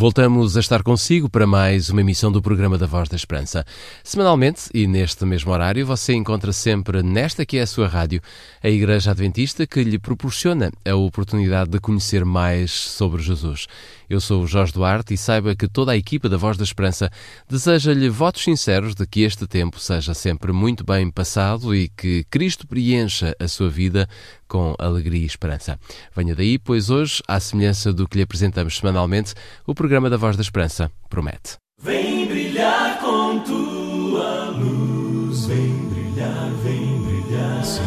Voltamos a estar consigo para mais uma emissão do programa da Voz da Esperança. Semanalmente e neste mesmo horário, você encontra sempre nesta que é a sua rádio, a Igreja Adventista que lhe proporciona a oportunidade de conhecer mais sobre Jesus. Eu sou o Jorge Duarte e saiba que toda a equipa da Voz da Esperança deseja-lhe votos sinceros de que este tempo seja sempre muito bem passado e que Cristo preencha a sua vida com alegria e esperança. Venha daí, pois hoje, à semelhança do que lhe apresentamos semanalmente, o programa da Voz da Esperança promete. Vem brilhar com tua luz, vem brilhar, vem brilhar, sim,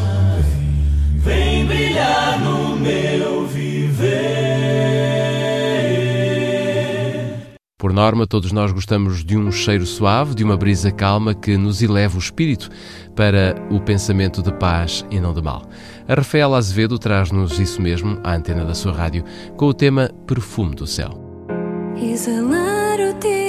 vem, vem brilhar no meu viver. Por norma, todos nós gostamos de um cheiro suave, de uma brisa calma que nos eleva o espírito para o pensamento de paz e não de mal. A Rafaela Azevedo traz-nos isso mesmo à antena da sua rádio com o tema Perfume do Céu. Exalar o teu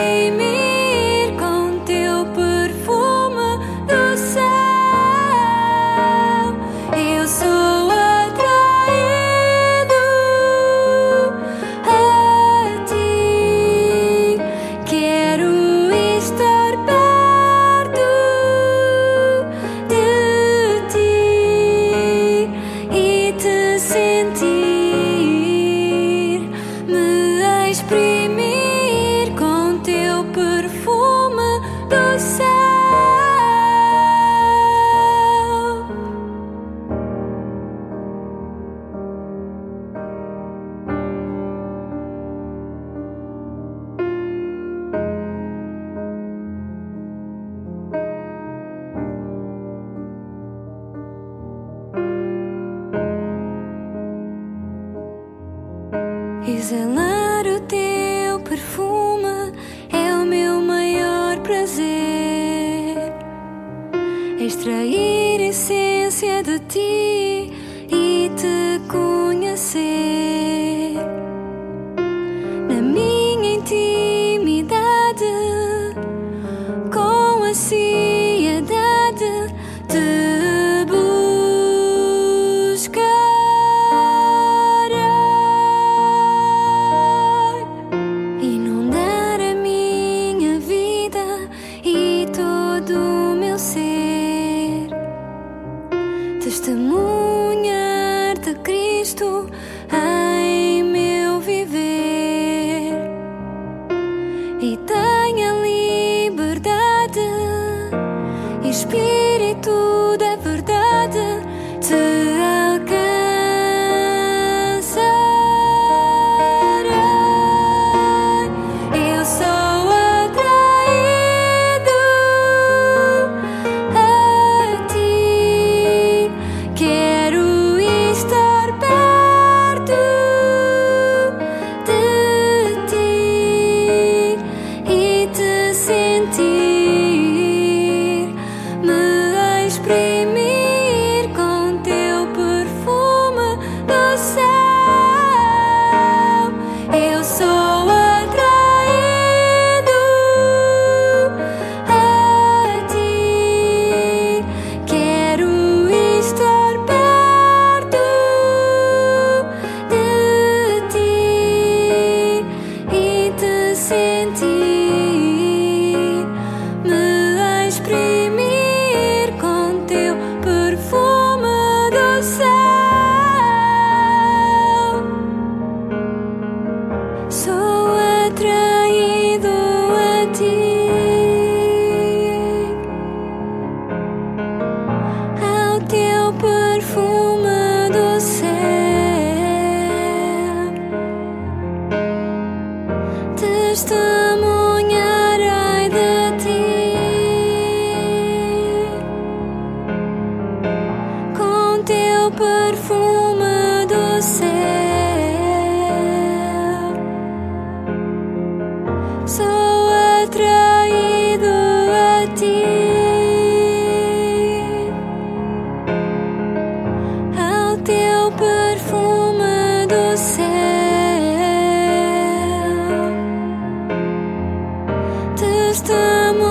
made me Exalar o teu perfume é o meu maior prazer. Extrair essência de ti te estamos.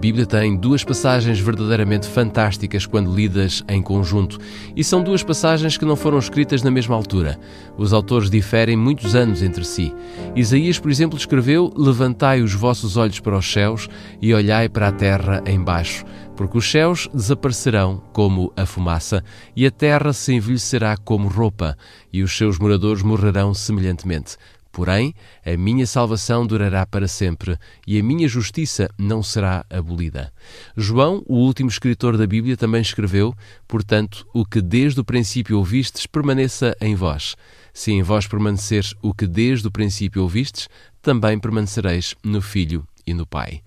Bíblia tem duas passagens verdadeiramente fantásticas quando lidas em conjunto, e são duas passagens que não foram escritas na mesma altura. Os autores diferem muitos anos entre si. Isaías, por exemplo, escreveu: Levantai os vossos olhos para os céus e olhai para a terra embaixo, porque os céus desaparecerão como a fumaça, e a terra se envelhecerá como roupa, e os seus moradores morrerão semelhantemente. Porém, a minha salvação durará para sempre e a minha justiça não será abolida. João, o último escritor da Bíblia, também escreveu: Portanto, o que desde o princípio ouvistes permaneça em vós. Se em vós permanecer o que desde o princípio ouvistes, também permanecereis no Filho e no Pai.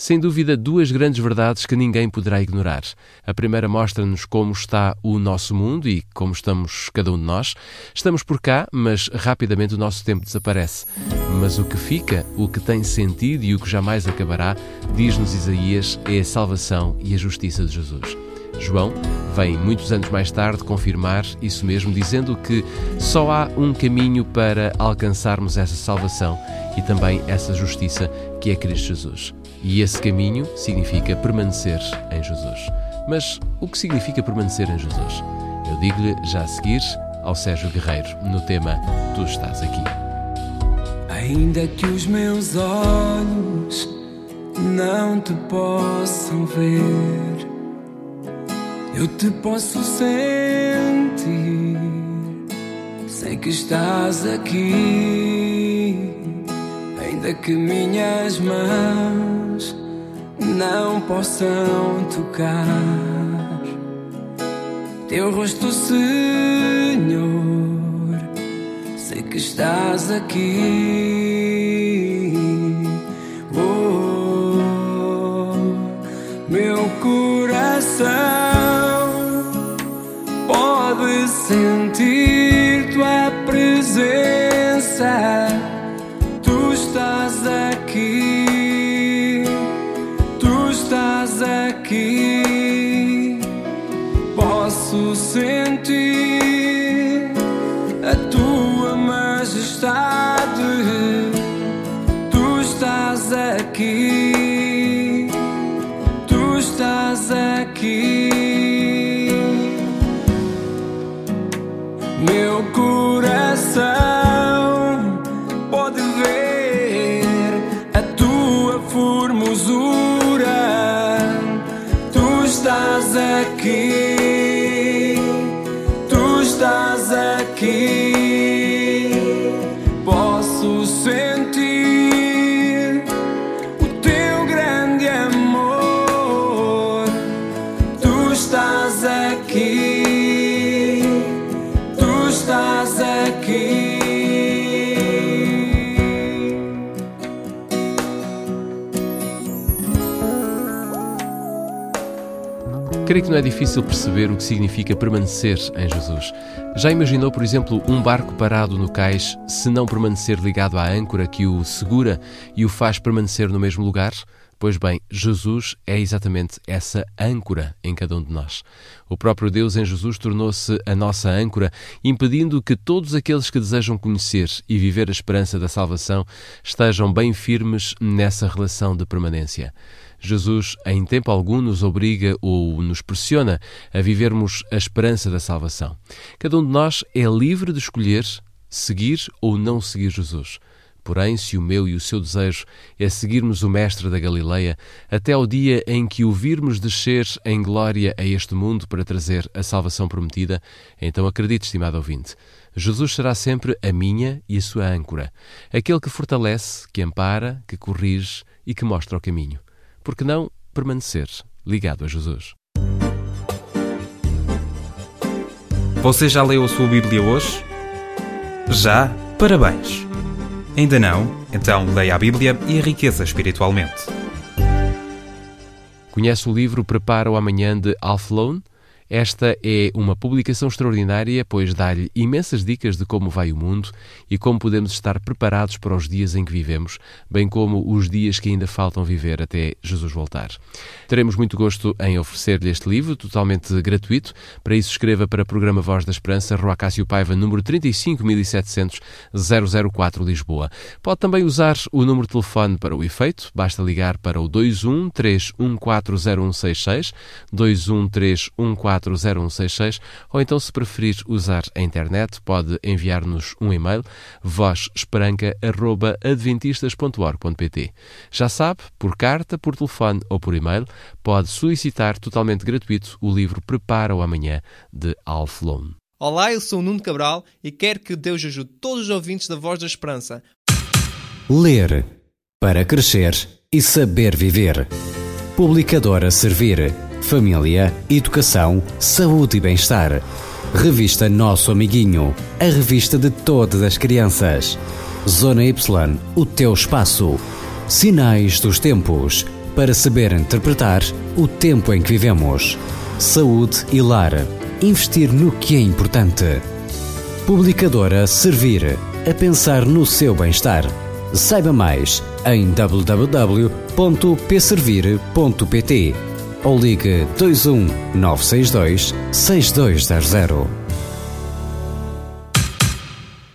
Sem dúvida, duas grandes verdades que ninguém poderá ignorar. A primeira mostra-nos como está o nosso mundo e como estamos cada um de nós. Estamos por cá, mas rapidamente o nosso tempo desaparece. Mas o que fica, o que tem sentido e o que jamais acabará, diz-nos Isaías, é a salvação e a justiça de Jesus. João vem muitos anos mais tarde confirmar isso mesmo, dizendo que só há um caminho para alcançarmos essa salvação e também essa justiça que é Cristo Jesus. E esse caminho significa permanecer em Jesus. Mas o que significa permanecer em Jesus? Eu digo-lhe já a seguir ao Sérgio Guerreiro no tema Tu estás aqui. Ainda que os meus olhos não te possam ver, eu te posso sentir. Sei que estás aqui, ainda que minhas mãos não possam tocar teu rosto, Senhor. Sei que estás aqui. Oh, meu coração pode sentir tua presença. Sentir a tua majestade. Tu estás aqui. Creio que não é difícil perceber o que significa permanecer em Jesus. Já imaginou, por exemplo, um barco parado no cais se não permanecer ligado à âncora que o segura e o faz permanecer no mesmo lugar? Pois bem, Jesus é exatamente essa âncora em cada um de nós. O próprio Deus em Jesus tornou-se a nossa âncora, impedindo que todos aqueles que desejam conhecer e viver a esperança da salvação estejam bem firmes nessa relação de permanência. Jesus, em tempo algum, nos obriga ou nos pressiona a vivermos a esperança da salvação. Cada um de nós é livre de escolher seguir ou não seguir Jesus. Porém, se o meu e o seu desejo é seguirmos o Mestre da Galileia até ao dia em que o virmos descer em glória a este mundo para trazer a salvação prometida, então acredite, estimado ouvinte, Jesus será sempre a minha e a sua âncora, aquele que fortalece, que ampara, que corrige e que mostra o caminho por que não permanecer ligado a Jesus? Você já leu a sua Bíblia hoje? Já? Parabéns! Ainda não? Então leia a Bíblia e enriqueça espiritualmente. Conhece o livro Prepara o Amanhã de Alf Lone? Esta é uma publicação extraordinária, pois dá-lhe imensas dicas de como vai o mundo e como podemos estar preparados para os dias em que vivemos, bem como os dias que ainda faltam viver até Jesus voltar. Teremos muito gosto em oferecer-lhe este livro, totalmente gratuito. Para isso, escreva para o programa Voz da Esperança, Rua Cássio Paiva, número 35700 004 Lisboa. Pode também usar o número de telefone para o efeito, basta ligar para o 21 3140166, 21 314 40166 ou então, se preferir usar a internet, pode enviar-nos um e-mail vozesperanca.adventistas.org.pt. Já sabe, por carta, por telefone ou por e-mail, pode solicitar totalmente gratuito o livro Prepara o Amanhã de Alf Lone. Olá, eu sou o Nuno Cabral e quero que Deus ajude todos os ouvintes da Voz da Esperança. Ler para crescer e saber viver. Publicadora Servir família, educação, saúde e bem-estar. Revista Nosso Amiguinho, a revista de todas as crianças. Zona Y, o teu espaço. Sinais dos tempos, para saber interpretar o tempo em que vivemos. Saúde e lar, investir no que é importante. Publicadora Servir, a pensar no seu bem-estar. Saiba mais em www.pservir.pt ou ligue 21 962 6200.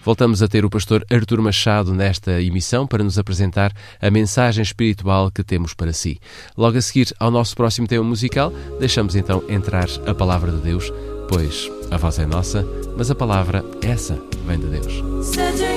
Voltamos a ter o pastor Artur Machado nesta emissão para nos apresentar a mensagem espiritual que temos para si. Logo a seguir ao nosso próximo tema musical, deixamos então entrar a palavra de Deus, pois a voz é nossa, mas a palavra essa vem de Deus.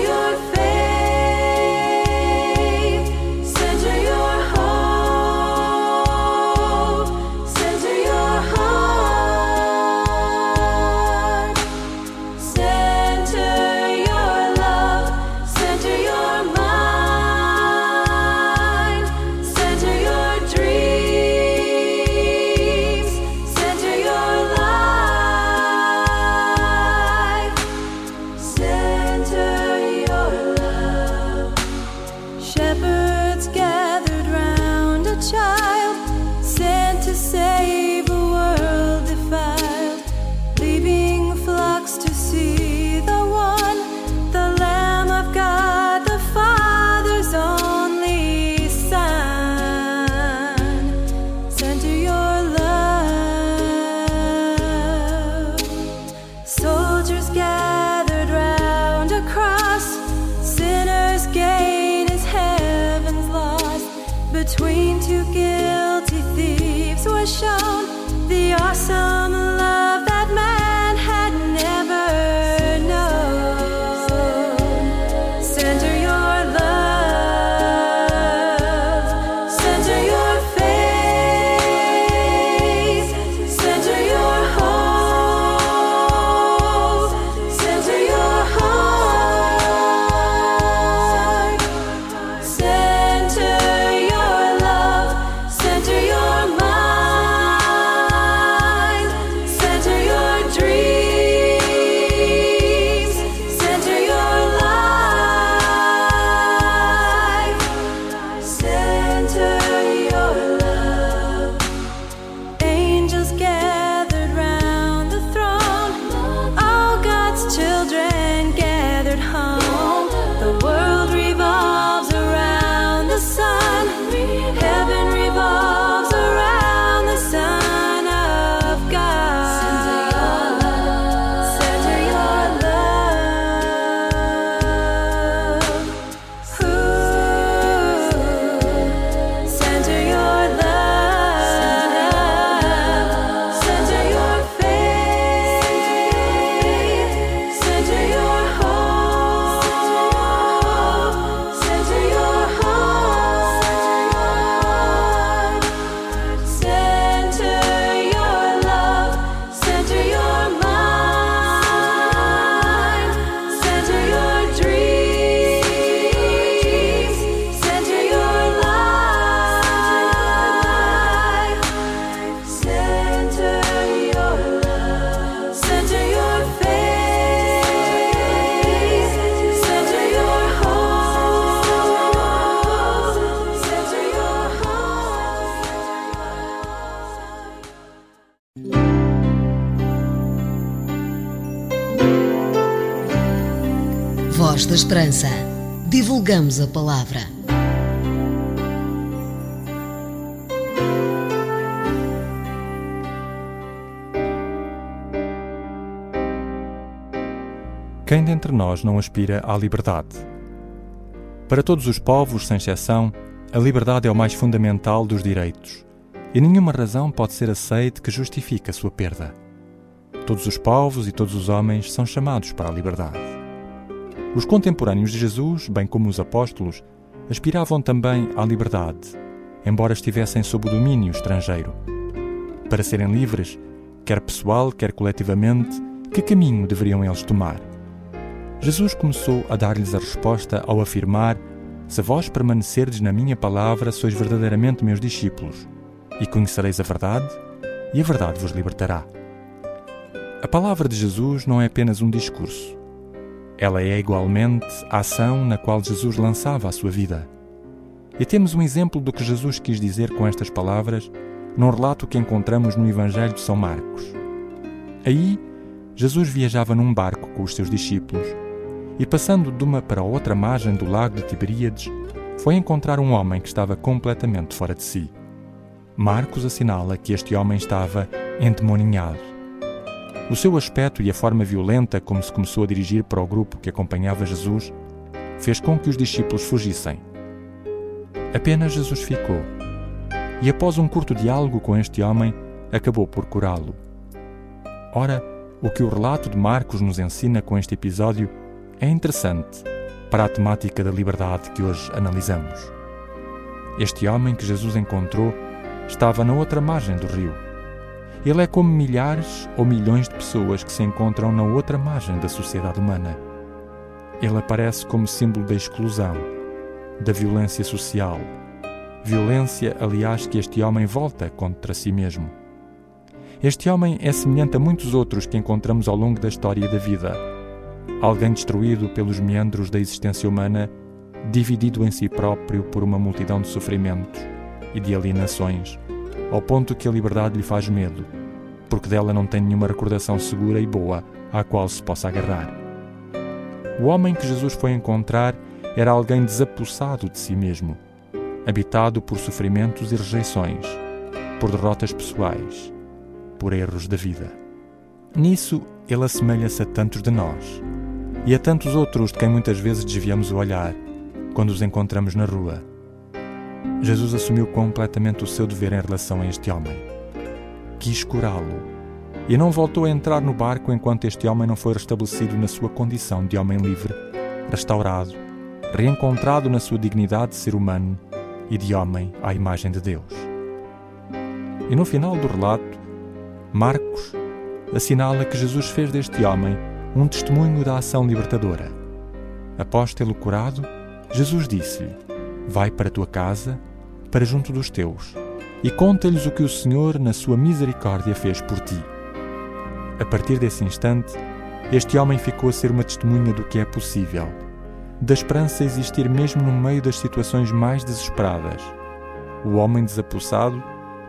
Esperança. Divulgamos a palavra. Quem dentre nós não aspira à liberdade? Para todos os povos, sem exceção, a liberdade é o mais fundamental dos direitos, e nenhuma razão pode ser aceite que justifique a sua perda. Todos os povos e todos os homens são chamados para a liberdade. Os contemporâneos de Jesus, bem como os apóstolos, aspiravam também à liberdade, embora estivessem sob o domínio estrangeiro. Para serem livres, quer pessoal, quer coletivamente, que caminho deveriam eles tomar? Jesus começou a dar-lhes a resposta ao afirmar: Se vós permanecerdes na minha palavra, sois verdadeiramente meus discípulos, e conhecereis a verdade, e a verdade vos libertará. A palavra de Jesus não é apenas um discurso. Ela é igualmente a ação na qual Jesus lançava a sua vida. E temos um exemplo do que Jesus quis dizer com estas palavras num relato que encontramos no Evangelho de São Marcos. Aí, Jesus viajava num barco com os seus discípulos e, passando de uma para outra margem do lago de Tiberíades, foi encontrar um homem que estava completamente fora de si. Marcos assinala que este homem estava endemoninhado. O seu aspecto e a forma violenta como se começou a dirigir para o grupo que acompanhava Jesus fez com que os discípulos fugissem. Apenas Jesus ficou. E após um curto diálogo com este homem, acabou por curá-lo. Ora, o que o relato de Marcos nos ensina com este episódio é interessante para a temática da liberdade que hoje analisamos. Este homem que Jesus encontrou estava na outra margem do rio. Ele é como milhares ou milhões de pessoas que se encontram na outra margem da sociedade humana. Ele aparece como símbolo da exclusão, da violência social. Violência, aliás, que este homem volta contra si mesmo. Este homem é semelhante a muitos outros que encontramos ao longo da história da vida alguém destruído pelos meandros da existência humana, dividido em si próprio por uma multidão de sofrimentos e de alienações, ao ponto que a liberdade lhe faz medo, porque dela não tem nenhuma recordação segura e boa à qual se possa agarrar. O homem que Jesus foi encontrar era alguém desapossado de si mesmo, habitado por sofrimentos e rejeições, por derrotas pessoais, por erros da vida. Nisso, ele assemelha-se a tantos de nós e a tantos outros de quem muitas vezes desviamos o olhar quando os encontramos na rua. Jesus assumiu completamente o seu dever em relação a este homem. Quis curá-lo e não voltou a entrar no barco enquanto este homem não foi restabelecido na sua condição de homem livre, restaurado, reencontrado na sua dignidade de ser humano e de homem à imagem de Deus. E no final do relato, Marcos assinala que Jesus fez deste homem um testemunho da ação libertadora. Após tê-lo curado, Jesus disse-lhe: Vai para a tua casa, para junto dos teus, e conta-lhes o que o Senhor, na sua misericórdia, fez por ti. A partir desse instante, este homem ficou a ser uma testemunha do que é possível, da esperança existir mesmo no meio das situações mais desesperadas. O homem desapossado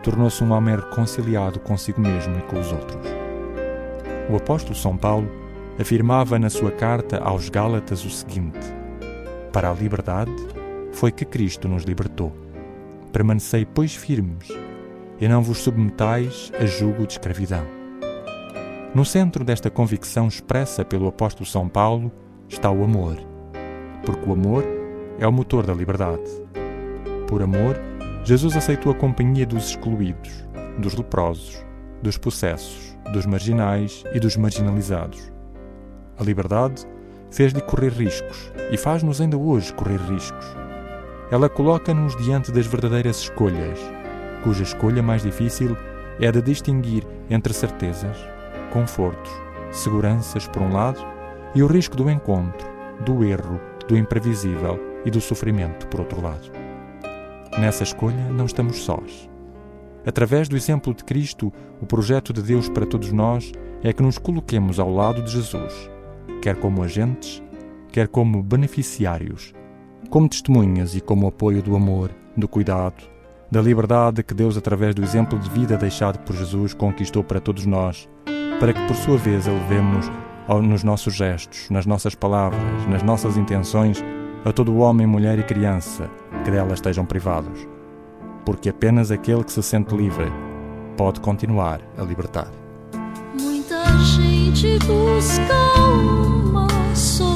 tornou-se um homem reconciliado consigo mesmo e com os outros. O apóstolo São Paulo afirmava na sua carta aos Gálatas o seguinte: Para a liberdade foi que Cristo nos libertou. Permanecei, pois, firmes, e não vos submetais a jugo de escravidão. No centro desta convicção expressa pelo apóstolo São Paulo está o amor, porque o amor é o motor da liberdade. Por amor, Jesus aceitou a companhia dos excluídos, dos leprosos, dos possessos, dos marginais e dos marginalizados. A liberdade fez-lhe correr riscos e faz-nos ainda hoje correr riscos. Ela coloca-nos diante das verdadeiras escolhas, cuja escolha mais difícil é a de distinguir entre certezas, confortos, seguranças por um lado e o risco do encontro, do erro, do imprevisível e do sofrimento por outro lado. Nessa escolha não estamos sós. Através do exemplo de Cristo, o projeto de Deus para todos nós é que nos coloquemos ao lado de Jesus quer como agentes, quer como beneficiários, como testemunhas e como apoio do amor, do cuidado, da liberdade que Deus, através do exemplo de vida deixado por Jesus, conquistou para todos nós, para que por sua vez a levemos ou nos nossos gestos, nas nossas palavras, nas nossas intenções, a todo homem, mulher e criança que delas estejam privados. Porque apenas aquele que se sente livre pode continuar a libertar. Muita gente busca uma solução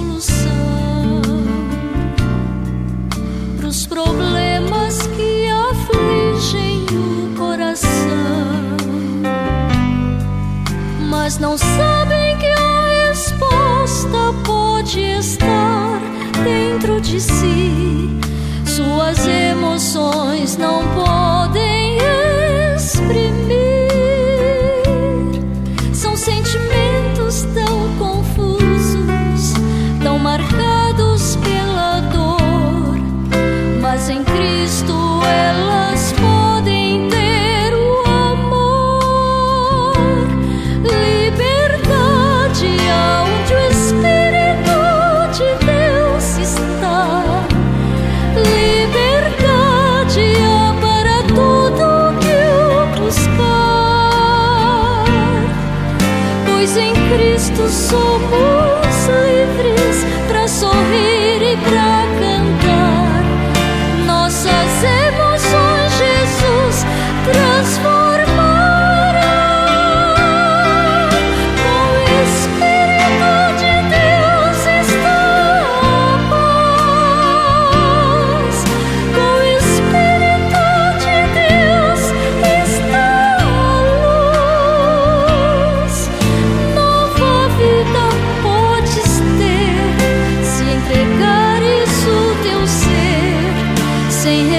problemas que afligem o coração, mas não sabem que a resposta pode estar dentro de si. Suas emoções não podem exprimir.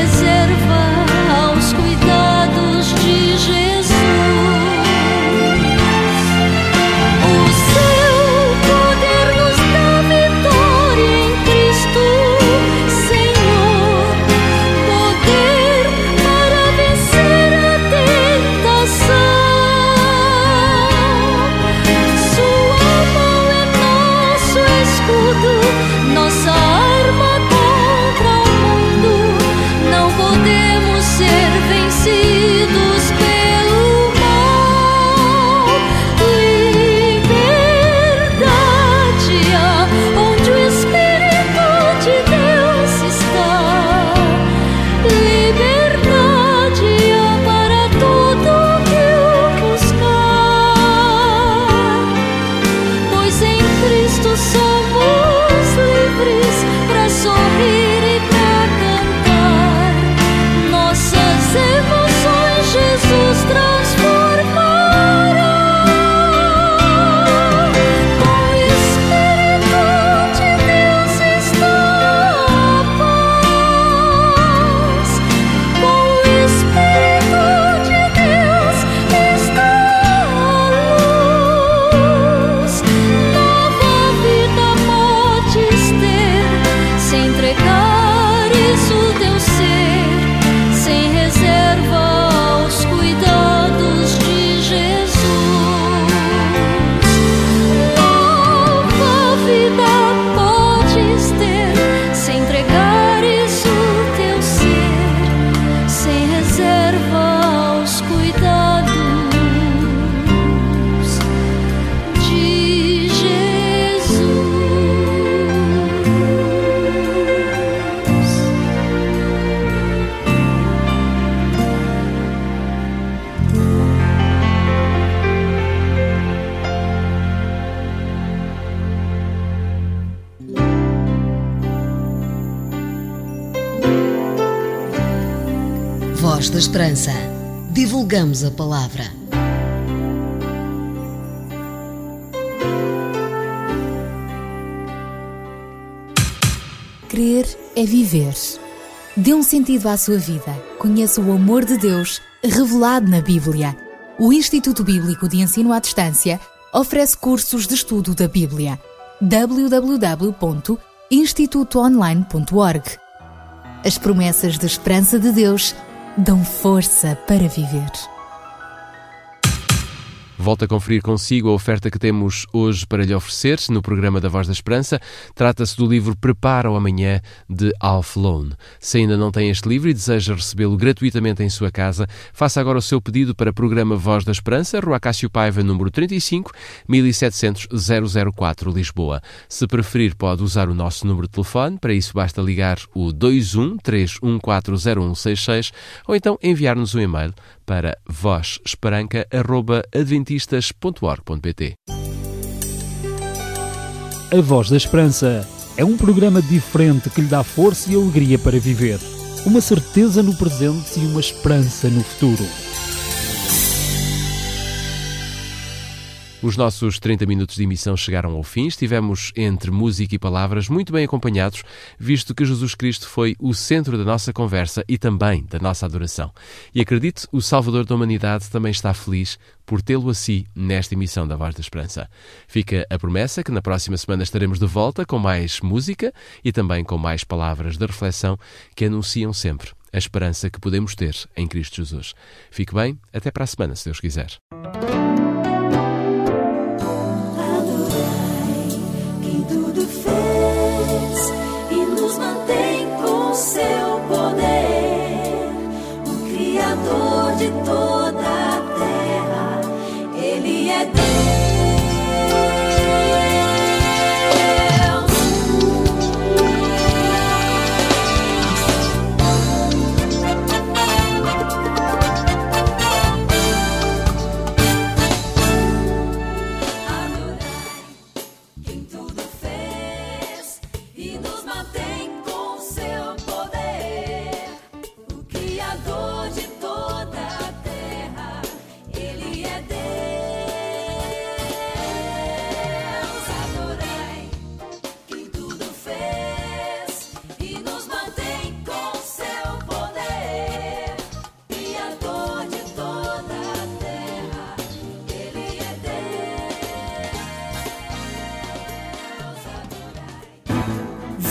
Sem da Esperança. Divulgamos a palavra. Crer é viver. Dê um sentido à sua vida. Conheça o amor de Deus revelado na Bíblia. O Instituto Bíblico de Ensino à Distância oferece cursos de estudo da Bíblia. www.institutoonline.org As promessas de esperança de Deus dão força para viver. Volto a conferir consigo a oferta que temos hoje para lhe oferecer no programa da Voz da Esperança. Trata-se do livro Prepara o Amanhã, de Alf Lone. Se ainda não tem este livro e deseja recebê-lo gratuitamente em sua casa, faça agora o seu pedido para o programa Voz da Esperança, Rua Cássio Paiva, número 35, 1700 004, Lisboa. Se preferir, pode usar o nosso número de telefone. Para isso, basta ligar o 21 3140166 ou então enviar-nos um e-mail para vozesperanca.adventistas.org.pt. A Voz da Esperança é um programa diferente que lhe dá força e alegria para viver, uma certeza no presente e uma esperança no futuro. Os nossos 30 minutos de emissão chegaram ao fim. Estivemos entre música e palavras muito bem acompanhados, visto que Jesus Cristo foi o centro da nossa conversa e também da nossa adoração. E acredito, o Salvador da humanidade também está feliz por tê-lo assim nesta emissão da Voz da Esperança. Fica a promessa que na próxima semana estaremos de volta com mais música e também com mais palavras de reflexão que anunciam sempre a esperança que podemos ter em Cristo Jesus. Fique bem, até para a semana, se Deus quiser. Matea.